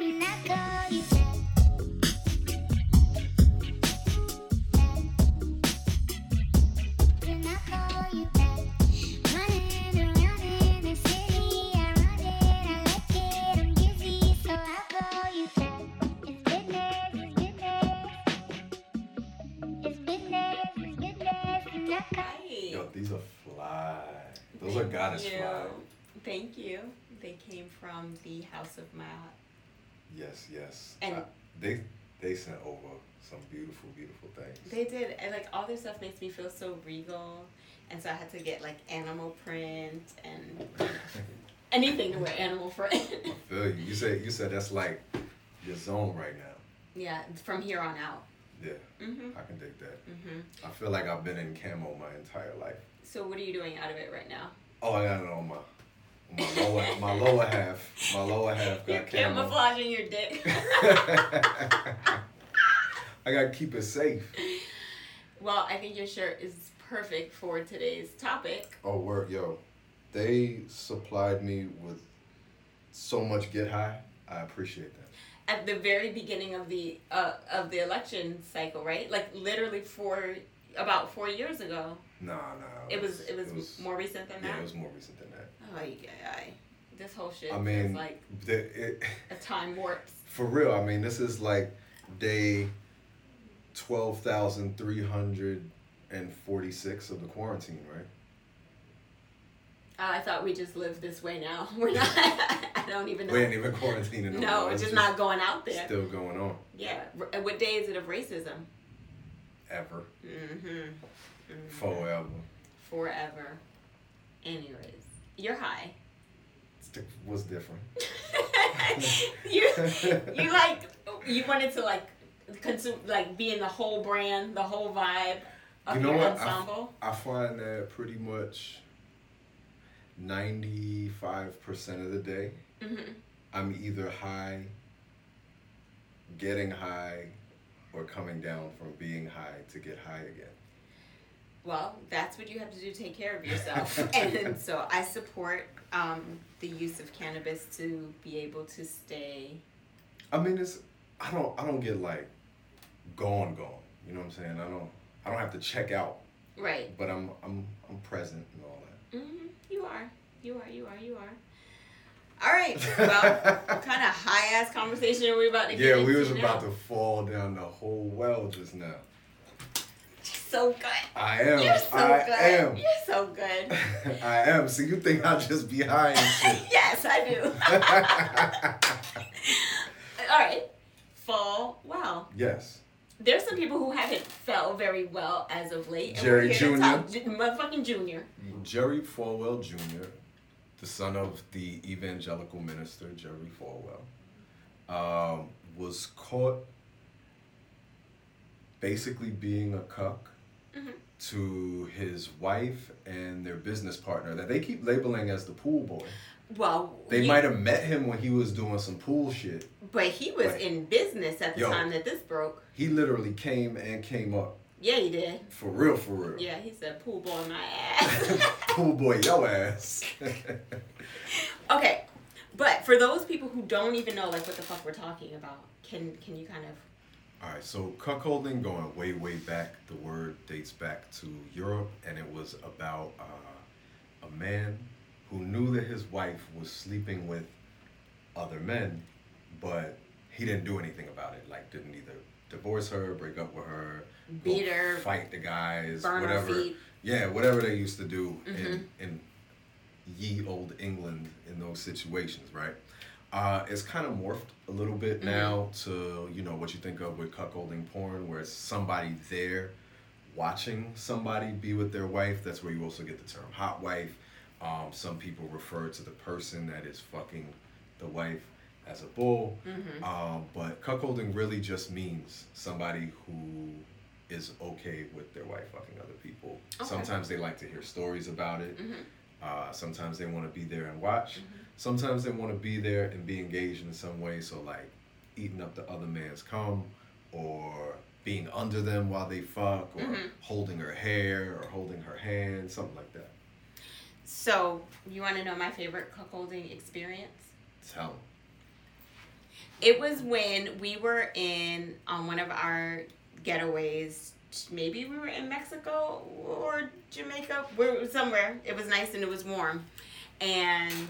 when I call you they they sent over some beautiful, beautiful things. They did, and like all their stuff makes me feel so regal, and so I had to get like animal print and anything to wear animal print. I feel you. You said you said that's like your zone right now. yeah, from here on out. Yeah, Mhm. I can dig that. Mhm. I feel like I've been in camo my entire life. So what are you doing out of it right now? Oh, I got it on my my lower my lower half. My lower half got You're camouflaging your dick. I gotta keep it safe. well, I think your shirt is perfect for today's topic. Oh, word, yo. They supplied me with so much get high. I appreciate that. At the very beginning of the uh, of the election cycle, right? Like literally four about four years ago. Nah, nah. It was it was, more recent than Yeah, that. it was more recent than that. Yeah, this whole shit I is mean, like the, it, a time warp. for real. I mean, this is like day twelve thousand three hundred and forty-six of the quarantine, right? I thought we just lived this way now. We're not. I don't even know. We ain't even quarantining. no it's just not going out there. Still going on. Yeah. What day is it of racism? Ever. Mm-hmm. Forever. Forever. Anyways, you're high. It was different. you you like you wanted to like consume like be in the whole brand, the whole vibe of You know your what? I- ensemble. I find that pretty much 95% of the day, hmm I'm either high, getting high, or coming down from being high to get high again. Well, that's what you have to do to take care of yourself. and so I support um, the use of cannabis to be able to stay. I mean, it's I don't I don't get like gone gone. You know what I'm saying? I don't I don't have to check out, Right. but I'm I'm I'm present and all that. hmm You are. You are. You are. You are. All right. Well, what kind of high ass conversation are we about to get Yeah, we was now? about to fall down the whole well just now. So good. I am. You're so I good. am. You're so good. I am. So you think I'll just be high and shit? yes, I do. All right. Fall well. yes. There's some people who haven't felt very well as of late. Jerry we're here to Jr.? J- Motherfucking Junior. Jerry Falwell Jr., the son of the evangelical minister Jerry Falwell, um, was caught basically being a cuck Mhm. to his wife and their business partner that they keep labeling as the pool boy. Well, They you- might have met him when he was doing some pool shit. but he was Right. in business at the Yo. time that this broke. He literally came and came up. Yeah, he did. For real, for real. Yeah, he said pool boy my ass. pool boy, yo ass. okay, but for those people who don't even know like what the fuck we're talking about, can can you kind of All right, so cuckolding going way, way back. The word dates back to Europe, and it was about uh, a man who knew that his wife was sleeping with other men, but he didn't do anything about it. Like, didn't either divorce her, break up with her, Beat her, fight the guys, whatever. Yeah, whatever they used to do in Mhm. in ye old England in those situations, right? Uh, it's kind of morphed a little bit Mhm. now to you know what you think of with cuckolding porn, where it's somebody there watching somebody be with their wife. That's where you also get the term hot wife. Um, some people refer to the person that is fucking the wife as a bull. Mhm. Um, but cuckolding really just means somebody who is okay with their wife fucking other people. Okay. Sometimes they like to hear stories about it. Mhm. Uh, sometimes they want to be there and watch. Mm-hmm. Sometimes they want to be there and be engaged in some way. So like eating up the other man's cum, or being under them while they fuck, or Mhm. holding her hair, or holding her hand, something like that. So you want to know my favorite cuckolding experience? Tell. It was when we were in on one of our getaways. Maybe we were in Mexico or Jamaica. We were somewhere. It was nice and it was warm, and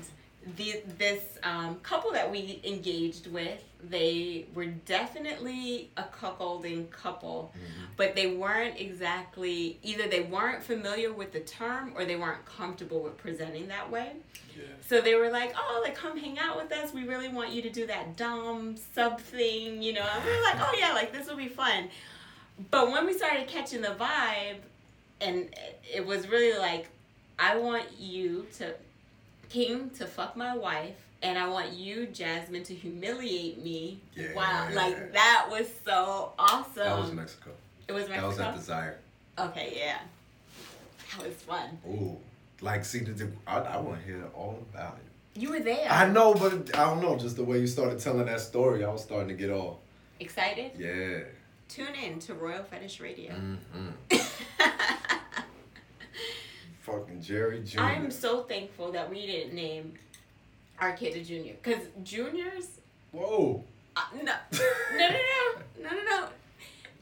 the this um, couple that we engaged with, they were definitely a cuckolding couple, but they weren't exactly either they weren't familiar with the term or they weren't comfortable with presenting that way. Yeah. So they were like, "Oh, like come hang out with us. We really want you to do that dom sub thing, you know." And we were like, "Oh yeah, like this will be fun." But when we started catching the vibe, and it was really like, "I want you to King to fuck my wife." And I want you, Jasmine, to humiliate me. Yeah. Wow, like that was so awesome. That was Mexico. It was Mexico. That was at Desire. okay, yeah, that was fun. Ooh. Like, see, the, the, I, I want to hear all about it. You were there. I know, but I don't know. Just the way you started telling that story, I was starting to get all. Excited? Yeah. Tune in to Royal Fetish Radio. Mm-hmm. Fucking Jerry Jr. I'm so thankful that we didn't name our kid a junior because juniors, Whoa. uh, no, no, no, no, no, no, no.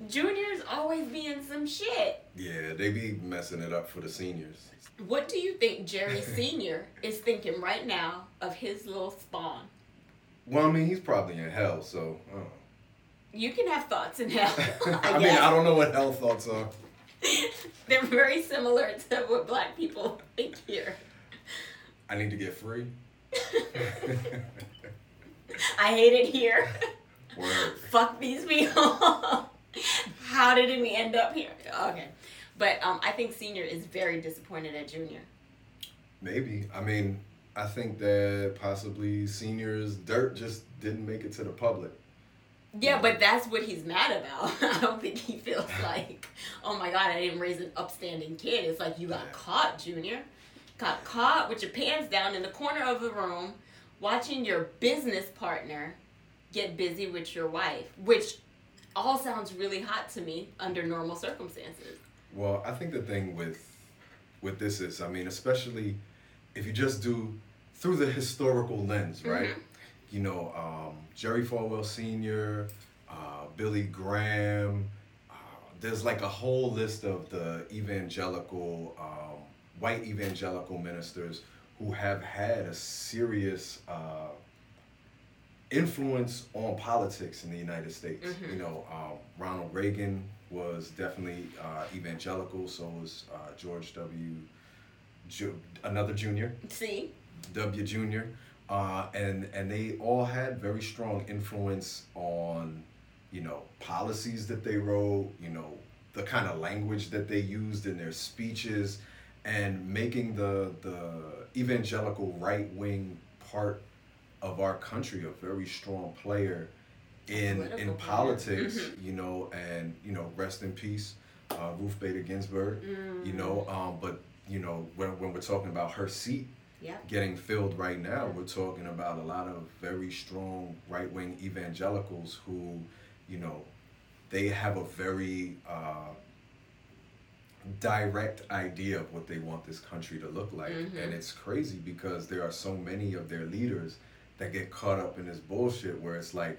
Juniors always be in some shit. Yeah, they be messing it up for the seniors. What do you think Jerry Senior is thinking right now of his little spawn? Well, I mean, he's probably in hell, so. You can have thoughts in hell. I, I mean. I don't know what hell thoughts are. They're very similar to what black people think here. I need to get free. I hate it here. Word. Fuck these people. How did we end up here? Okay. But um, I think senior is very disappointed at junior. Maybe. I mean, I think that possibly seniors' dirt just didn't make it to the public. Yeah, but that's what he's mad about. I don't think he feels like, oh my god, I didn't raise an upstanding kid. It's like you got caught, Junior. Got caught with your pants down in the corner of the room, watching your business partner get busy with your wife, which all sounds really hot to me under normal circumstances. Well, I think the thing with with this is, I mean, especially if you just do through the historical lens, right? Mhm. You know, um, Jerry Falwell Sr., uh, Billy Graham. Uh, there's like a whole list of the evangelical, um, white evangelical ministers who have had a serious uh, influence on politics in the United States. Mhm. You know, um, Ronald Reagan was definitely uh, evangelical. So was uh, George W. Ju- another junior, See? W. Junior, uh, and and they all had very strong influence on, you know, policies that they wrote. You know, the kind of language that they used in their speeches, and making the the evangelical right wing part of our country a very strong player in Political in politics. Mhm. You know, and you know, rest in peace, uh, Ruth Bader Ginsburg. You know, um, but you know, when when we're talking about her seat Yep. getting filled right now, we're talking about a lot of very strong right wing evangelicals who, you know, they have a very uh, direct idea of what they want this country to look like. Mhm. And it's crazy because there are so many of their leaders that get caught up in this bullshit where it's like,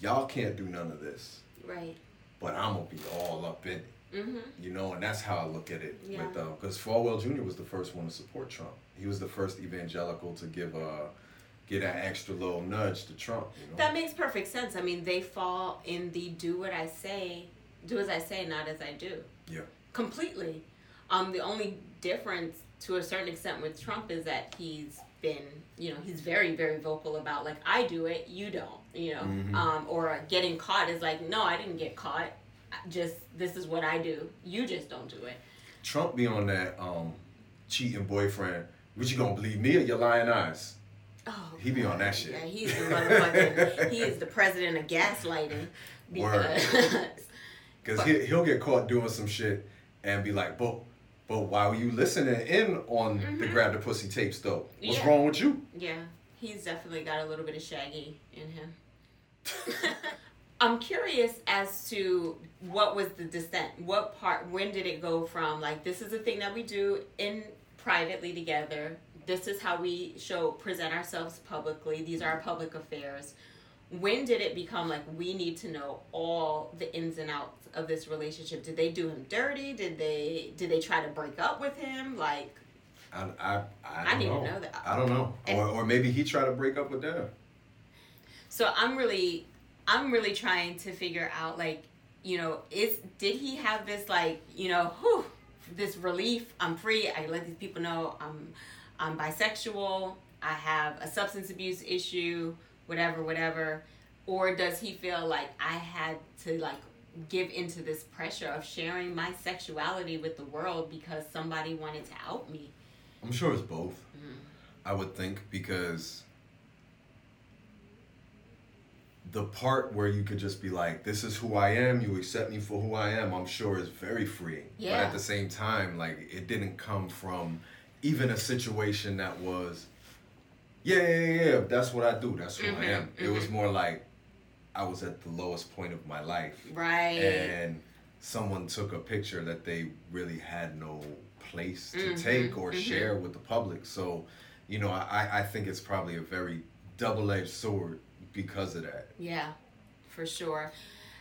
y'all can't do none of this, Right. but I'm going to be all up in it. Mm-hmm. You know, and that's how I look at it. Yeah. With because Falwell Jr. was the first one to support Trump. He was the first evangelical to give a get an extra little nudge to Trump. You know. That makes perfect sense. I mean, they fall in the do what I say, do as I say, not as I do. Yeah. Completely. Um, the only difference to a certain extent with Trump is that he's been, you know, he's very, very vocal about like I do it, you don't, you know, Mhm. um, or getting caught is like no, I didn't get caught. Just this is what I do. You just don't do it. Trump be on that um, cheating boyfriend. What you gonna believe me or your lying eyes? Oh, He be on that shit. Yeah, he's the motherfucking. he is the president of gaslighting. Word. Because he, he'll get caught doing some shit and be like, but but why were you listening in on the Mhm. grab the pussy tapes though? What's Yeah. wrong with you? Yeah, he's definitely got a little bit of Shaggy in him. I'm curious as to what was the descent. What part? When did it go from like this is a thing that we do in privately together. This is how we show present ourselves publicly. These are our public affairs. when did it become like we need to know all the ins and outs of this relationship? Did they do him dirty? Did they did they try to break up with him? Like I, I, I, I don't didn't know. know that. I don't know. And- or, or maybe he tried to break up with them. So I'm really, I'm really trying to figure out like, you know, is did he have this like, you know, whew, this relief? I'm free. I let these people know I'm, I'm bisexual. I have a substance abuse issue, whatever, whatever. Or does he feel like I had to like give into this pressure of sharing my sexuality with the world because somebody wanted to out me? I'm sure it's both. Mm-hmm. I would think because the part where you could just be like, "This is who I am. You accept me for who I am." I'm sure is very freeing. But at the same time, like it didn't come from even a situation that was, "Yeah, yeah, yeah, yeah that's what I do. That's who I Mhm, am." It was more like I was at the lowest point of my life Right. and someone took a picture that they really had no place to Mhm, take or mhm. share with the public. So, you know, I, I think it's probably a very double edged sword because of that. Yeah, for sure.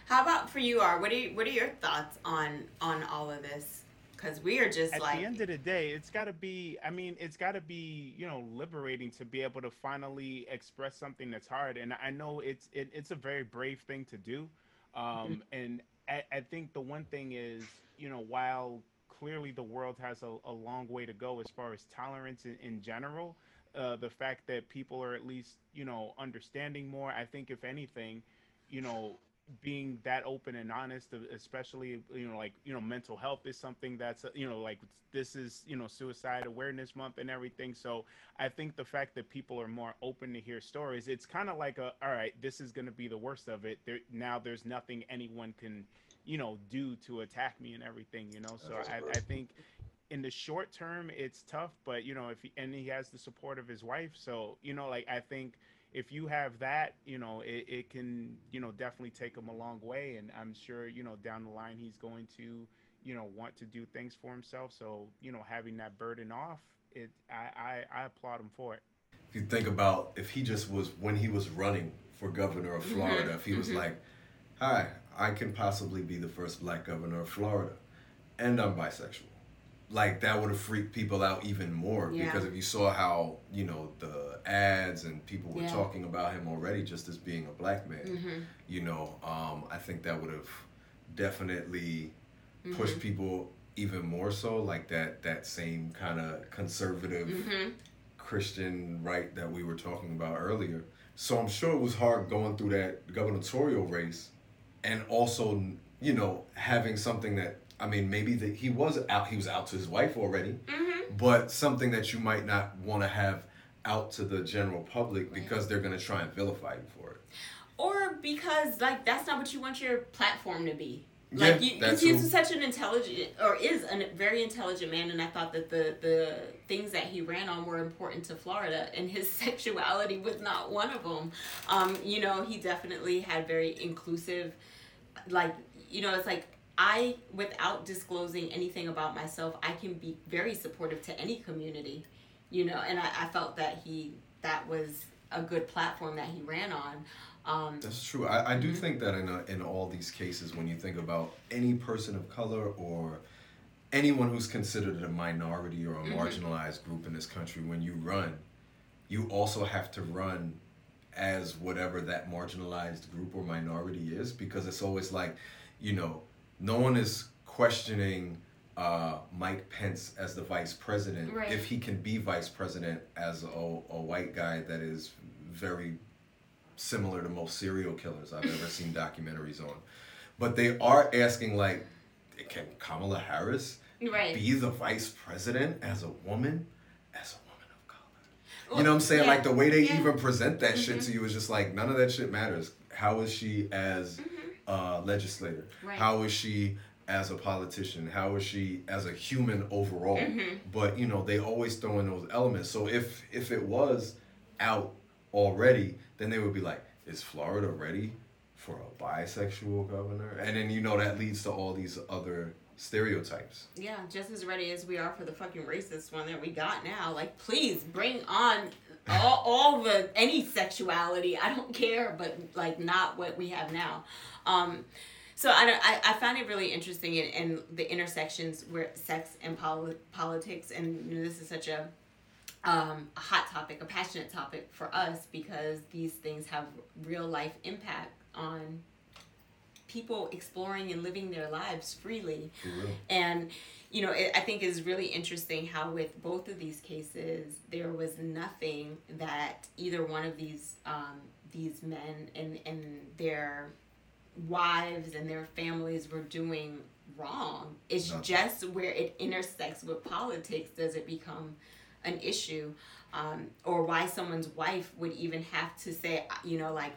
How about for you, R? What are you, what are your thoughts on on all of this? Because we are just at like at the end of the day, it's got to be. I mean, it's got to be you know liberating to be able to finally express something that's hard. And I know it's it, it's a very brave thing to do. Um, and I, I think the one thing is you know while clearly the world has a, a long way to go as far as tolerance in, in general. Uh, the fact that people are at least you know understanding more. I think if anything, you know being that open and honest especially you know like you know mental health is something that's uh, you know like this is you know suicide awareness month and everything so i think the fact that people are more open to hear stories it's kind of like a all right this is going to be the worst of it there now there's nothing anyone can you know do to attack me and everything you know so I. I think in the short term it's tough but you know if he, and he has the support of his wife so you know like i think if you have that, you know, it, it can, you know, definitely take him a long way. And I'm sure, you know, down the line, he's going to, you know, want to do things for himself. So, you know, having that burden off, it, I, I, I applaud him for it. If you think about if he just was when he was running for governor of mm-hmm. Florida, if he was mm-hmm. like, "Hi, I can possibly be the first black governor of Florida, and I'm bisexual," like that would have freaked people out even more Yeah. because if you saw how you know the ads and people were Yeah. talking about him already just as being a black man, Mhm. you know, um, I think that would have definitely Mm-hmm. pushed people even more so like that that same kind of conservative Mhm. Christian right that we were talking about earlier. So I'm sure it was hard going through that gubernatorial race and also, you know, having something that I mean, maybe that he was out he was out to his wife already, Mhm. but something that you might not want to have out to the general public Right. because they're going to try and vilify you for it. or because like that's not what you want your platform to be. Yeah, Like you, because that's he's who- such an intelligent or is a very intelligent man, and I thought that the the things that he ran on were important to Florida, and his sexuality was not one of them. Um, you know, he definitely had very inclusive, like you know, it's like I, without disclosing anything about myself, I can be very supportive to any community, you know, and I, I felt that he that was a good platform that he ran on. Um, That's true. I, I do Mhm. think that in, a, in all these cases, when you think about any person of color or anyone who's considered a minority or a Mhm. marginalized group in this country, when you run, you also have to run as whatever that marginalized group or minority is because it's always like, you know, no one is questioning uh, Mike Pence as the vice president Right. if he can be vice president as a, a white guy that is very similar to most serial killers I've ever seen documentaries on. But they are asking like, can Kamala Harris right. be the vice president as a woman? As a woman of color. Well, You know what I'm saying? yeah, Like the way they yeah. even present that shit Mhm. to you is just like none of that shit matters. How is she as a legislator? Mm-hmm. Right. How is she as a politician? How is she as a human overall? Mhm. But you know, they always throw in those elements. So if if it was out already, then they would be like, is Florida ready for a bisexual governor? And then you know that leads to all these other stereotypes. Yeah, just as ready as we are for the fucking racist one that we got now. Like, please bring on all, all the any sexuality. I don't care, but like not what we have now. Um, so I, I I found it really interesting in, in the intersections where sex and poli- politics, and you know, this is such a um, a hot topic, a passionate topic for us because these things have real life impact on people exploring and living their lives freely. Real. And you know, it, I think is really interesting how with both of these cases there was nothing that either one of these um, these men and and their wives and their families were doing wrong. It's Nothing. just where it intersects with politics does it become an issue, um, or why someone's wife would even have to say, you know, like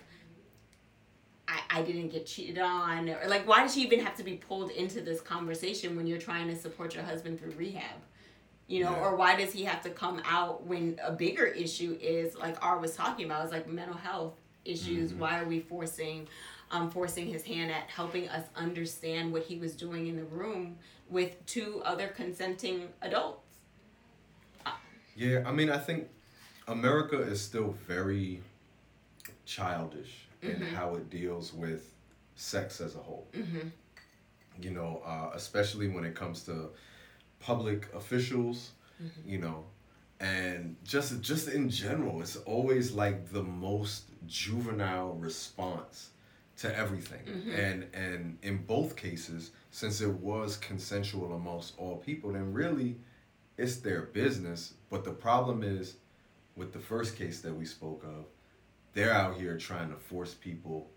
I, I didn't get cheated on or like why does she even have to be pulled into this conversation when you're trying to support your husband through rehab you know Yeah. or why does he have to come out when a bigger issue is like R was talking about is like mental health issues Mhm. why are we forcing um forcing his hand at helping us understand what he was doing in the room with two other consenting adults Yeah, I mean, I think America is still very childish in Mhm. how it deals with sex as a whole. mm-hmm. You know, uh, especially when it comes to public officials. Mm-hmm. You know, and just just in general, it's always like the most juvenile response to everything. Mhm. And and in both cases, since it was consensual amongst all people, then really it's their business. But the problem is with the first case that we spoke of, they're out here trying to force people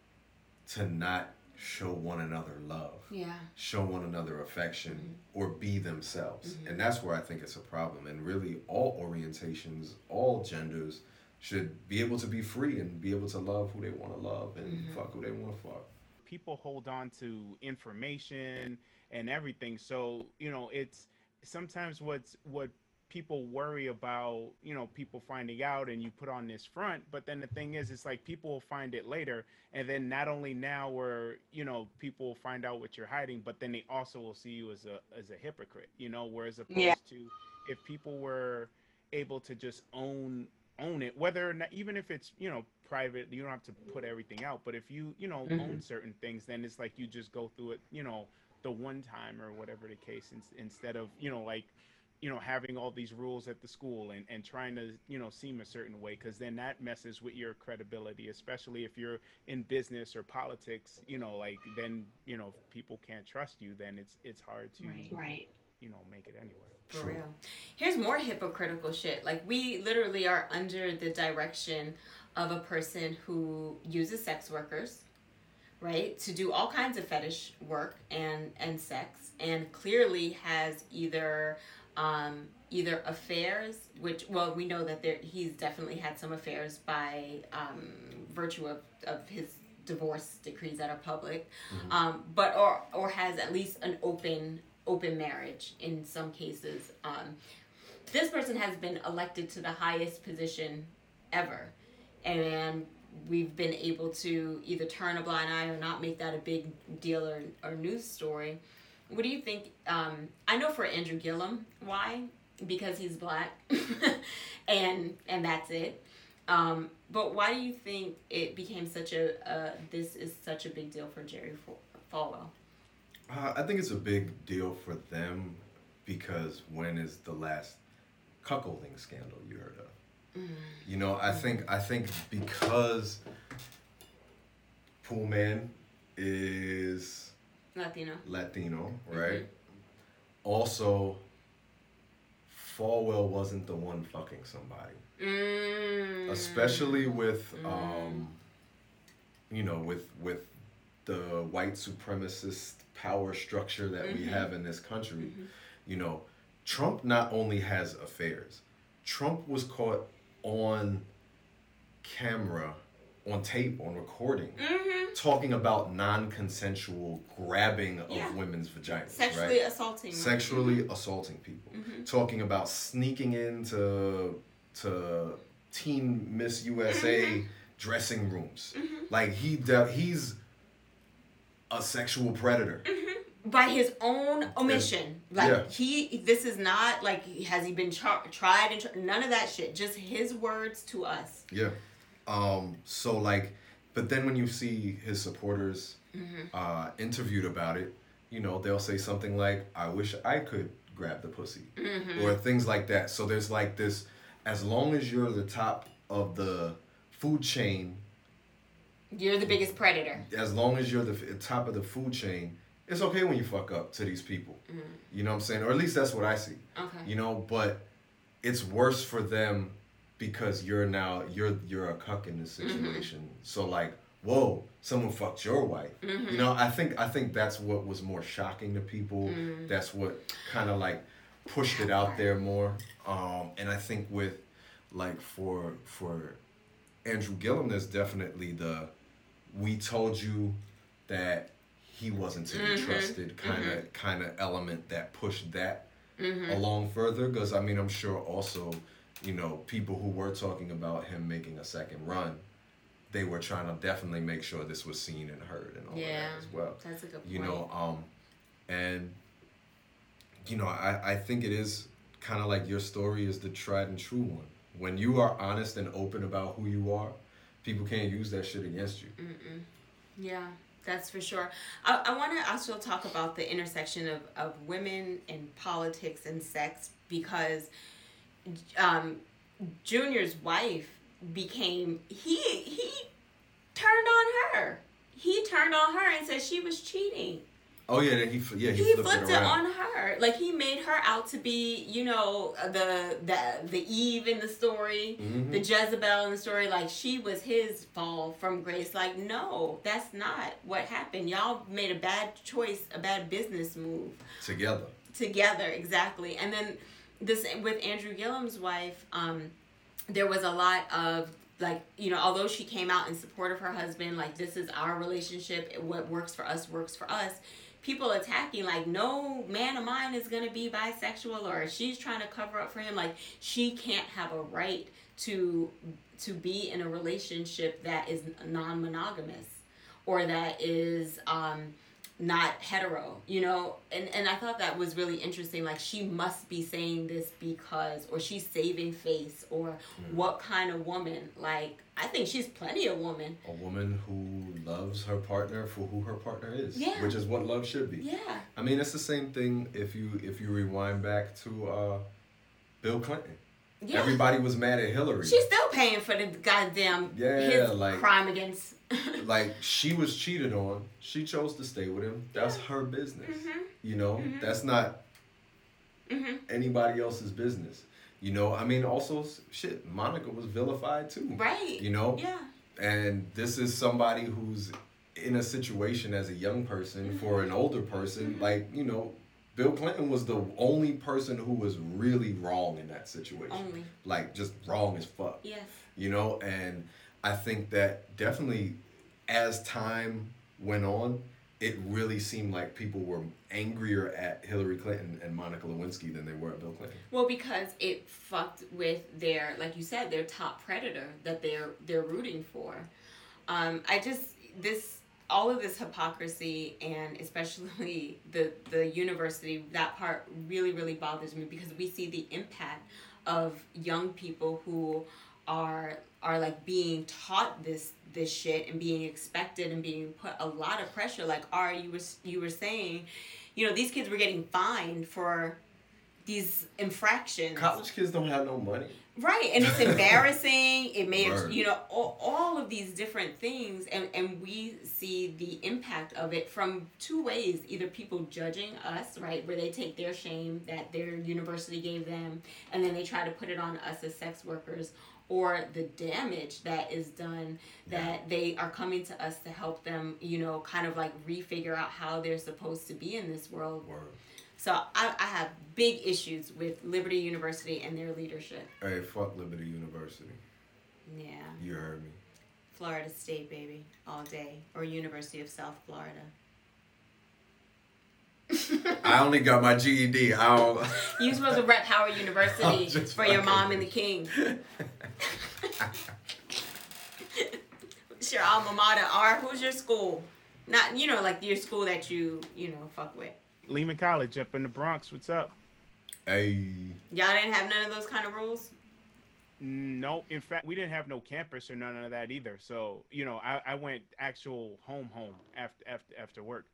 to not show one another love, yeah show one another affection, or be themselves. Mhm. And that's where I think it's a problem. And really, all orientations, all genders should be able to be free and be able to love who they want to love and Mhm. fuck who they want to fuck. people hold on to information and everything so you know it's sometimes what's what people worry about you know people finding out and you put on this front but then the thing is it's like people will find it later and then not only now where you know people will find out what you're hiding but then they also will see you as a as a hypocrite you know whereas opposed Yeah. to if people were able to just own own it whether or not even if it's you know private you don't have to put everything out but if you you know Mhm. own certain things then it's like you just go through it you know the one time or whatever the case in, instead of you know like you know having all these rules at the school and, and trying to you know seem a certain way because then that messes with your credibility especially if you're in business or politics you know like then you know if people can't trust you then it's it's hard to Right. Right. you know make it anywhere For real. Here's more hypocritical shit. Like we literally are under the direction of a person who uses sex workers, right, to do all kinds of fetish work and and sex, and clearly has either um, either affairs, which well we know that there he's definitely had some affairs by um, virtue of, of his divorce decrees that are public, um, but or or has at least an open open marriage in some cases. Um, this person has been elected to the highest position ever, and we've been able to either turn a blind eye or not make that a big deal or, or news story. What do you think? Um, I know for Andrew Gillum, why? Because he's black, and and that's it. Um, but why do you think it became such a uh, this is such a big deal for Jerry Fa- Falwell? Uh, I think it's a big deal for them because when is the last cuckolding scandal you heard of? You know, I think I think because Pool Man is Latino. Latino, right? Also, Falwell wasn't the one fucking somebody, Mm. especially with, um, you know, with with the white supremacist power structure that we Mhm. have in this country. Mhm. You know, Trump not only has affairs, Trump was caught on camera, on tape, on recording, Mm-hmm. talking about non-consensual grabbing of women's vaginas, Sexually right? assaulting. Sexually assaulting people, Mhm. talking about sneaking into to Teen Miss USA Mm-hmm. dressing rooms. Mhm. Like he de- he's a sexual predator. Mm-hmm. by his own omission. Like Yeah. he, this is not like has he been char- tried and tr- none of that shit. Just his words to us. Yeah. Um. So like, but then when you see his supporters Mm-hmm. uh, interviewed about it, you know, they'll say something like, "I wish I could grab the pussy," Mm-hmm. or things like that. So there's like this. As long as you're the top of the food chain, You're the biggest predator. as long as you're the top of the food chain, it's okay when you fuck up to these people. You know what I'm saying? Or at least that's what I see. Okay. You know, but it's worse for them because you're now you're you're a cuck in this mm-hmm. situation. So like, whoa, someone fucked your wife. Mm-hmm. You know, I think I think that's what was more shocking to people. Mm. That's what kind of like pushed it out there more. Um, and I think with like for for Andrew Gillum, there's definitely the we told you that he wasn't to be mm-hmm. trusted kind of kind of element that pushed that along further because I mean I'm sure also you know people who were talking about him making a second run they were trying to definitely make sure this was seen and heard and all Yeah, that as well That's a good point. you know um and you know I I think it is kind of like your story is the tried and true one when you are honest and open about who you are people can't use that shit against you Yeah, that's for sure. I, I want to also talk about the intersection of, of women and politics and sex because um, Junior's wife became he he turned on her. He turned on her and said she was cheating. oh yeah he yeah he, He flipped, flipped it it on her. Like he made her out to be, you know, the the the Eve in the story, Mhm. the Jezebel in the story. Like she was his fall from grace. Like no, that's not what happened. Y'all made a bad choice, a bad business move together together exactly. And then this with Andrew Gillum's wife, um, there was a lot of like you know although she came out in support of her husband like this is our relationship what works for us works for us. People attacking like no man of mine is going to be bisexual or she's trying to cover up for him. Like she can't have a right to to be in a relationship that is non-monogamous or that is um not hetero you know? And and i thought that was really interesting like she must be saying this because or she's saving face or what kind of woman? Like i think she's plenty of woman. A woman who loves her partner for who her partner is Yeah. which is what love should be. Yeah. I mean, it's the same thing if you if you rewind back to uh, Bill Clinton. Yeah Everybody was mad at Hillary. she's still paying for the goddamn Yeah, his like- crime against like she was cheated on. She chose to stay with him. That's her business. Mhm. You know, Mhm. that's not Mhm. anybody else's business. You know, I mean, also shit. Monica was vilified too. right You know, yeah and this is somebody who's in a situation as a young person for an older person like you know bill clinton was the only person who was really wrong in that situation. Only. Like just wrong as fuck. Yes. You know and i think that definitely as time went on it really seemed like people were angrier at hillary clinton and monica lewinsky than they were at bill clinton. Well, because it fucked with their, like you said, their top predator that they're they're rooting for. Um, I just this all of this hypocrisy and especially the the university that part really really bothers me because we see the impact of young people who are are like being taught this this shit and being expected and being put a lot of pressure. Like are you was you were saying you know these kids were getting fined for these infractions. College kids don't have no money right and it's embarrassing it may Word. you know all, all of these different things and, and we see the impact of it from two ways either people judging us right where they take their shame that their university gave them and then they try to put it on us as sex workers or the damage that is done that they are coming to us to help them you know kind of like refigure out how they're supposed to be in this world Word. So I, I have big issues with Liberty University and their leadership. hey fuck liberty university Yeah. you heard me Florida State, baby, all day. Or University of South Florida. I only got my GED. I don't. You supposed to rep Howard University for your mom and the king. It's your alma mater. R, who's your school? Not you know like your school that you you know fuck with. Lehman College up in the Bronx. What's up? Hey, Y'all didn't have none of those kind of rules. No, in fact, we didn't have no campus or none of that either. So you know, I, I went actual home home after after after work.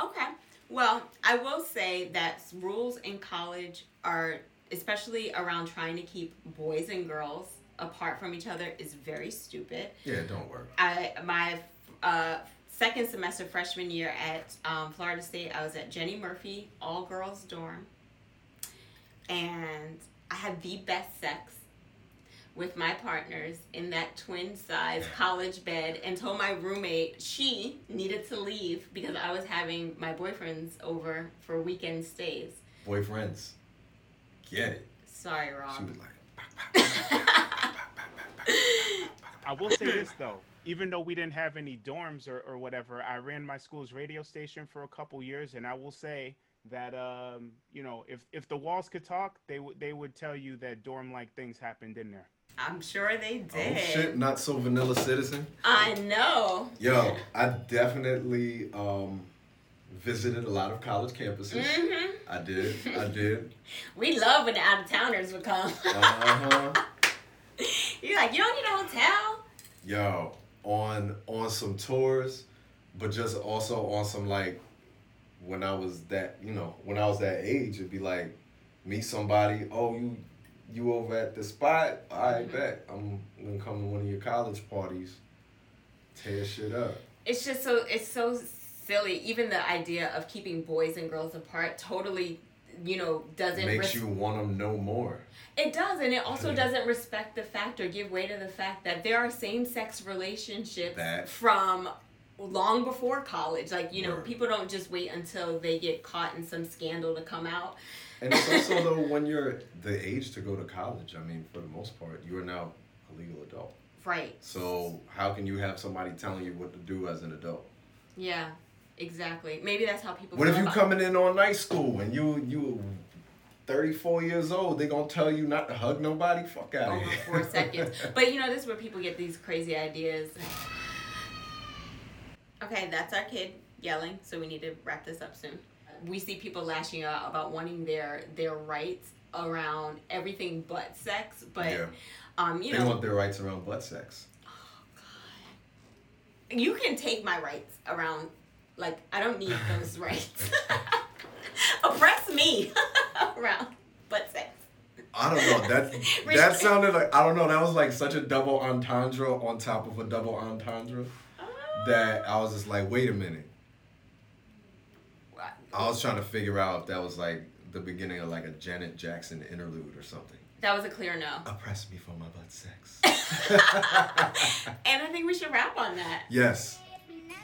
Okay. Well, I will say that rules in college are, especially around trying to keep boys and girls apart from each other, is very stupid. yeah, don't work. I my uh, second semester freshman year at um, Florida State, I was at Jennie Murphree all girls dorm, and I had the best sex with my partners in that twin size college bed and told my roommate she needed to leave because I was having my boyfriends over for weekend stays. Boyfriends, get it. Sorry, She Rob. was like, I will say this though, even though we didn't have any dorms or, or whatever, I ran my school's radio station for a couple years, and I will say that um, you know, if if the walls could talk, they would they would tell you that dorm like things happened in there. I'm sure they did. oh shit, not so vanilla citizen. I know. Yo, I definitely um, visited a lot of college campuses. hmm I did, I did. We love when the out of towners would come. Uh huh. You're like, you don't need a hotel. Yo, on on some tours, but just also on some like when I was that you know when I was that age, it'd be like meet somebody. Oh, you you over at the spot? I Mhm. bet I'm gonna come to one of your college parties, tear shit up. It's just so it's so silly. Even the idea of keeping boys and girls apart totally, you know, doesn't Makes res- you want them no more. It does, and it also Yeah. doesn't respect the fact or give way to the fact that there are same-sex relationships That- from long before college. Like you know, people don't just wait until they get caught in some scandal to come out. And it's also though when you're the age to go to college. I mean, for the most part, you are now a legal adult. Right. So how can you have somebody telling you what to do as an adult? Yeah. Exactly. Maybe that's how people. What if you coming in on night school and you you 34 years old, they gonna tell you not to hug nobody? Fuck out over here. four seconds. But you know, this is where people get these crazy ideas. Okay, that's our kid yelling, so we need to wrap this up soon. We see people lashing out about wanting their their rights around everything but sex, but yeah. um, you they know, want their rights around butt sex. Oh God! You can take my rights around. Like I don't need those rights. Oppress me around butt sex. I don't know. That that sounded like I don't know. That was like such a double entendre on top of a double entendre that oh. I was just like, wait a minute. I was trying to figure out if that was like the beginning of like a Janet Jackson interlude or something. That was a clear no. Oppress me for my butt sex. And I think we should wrap on that. yes.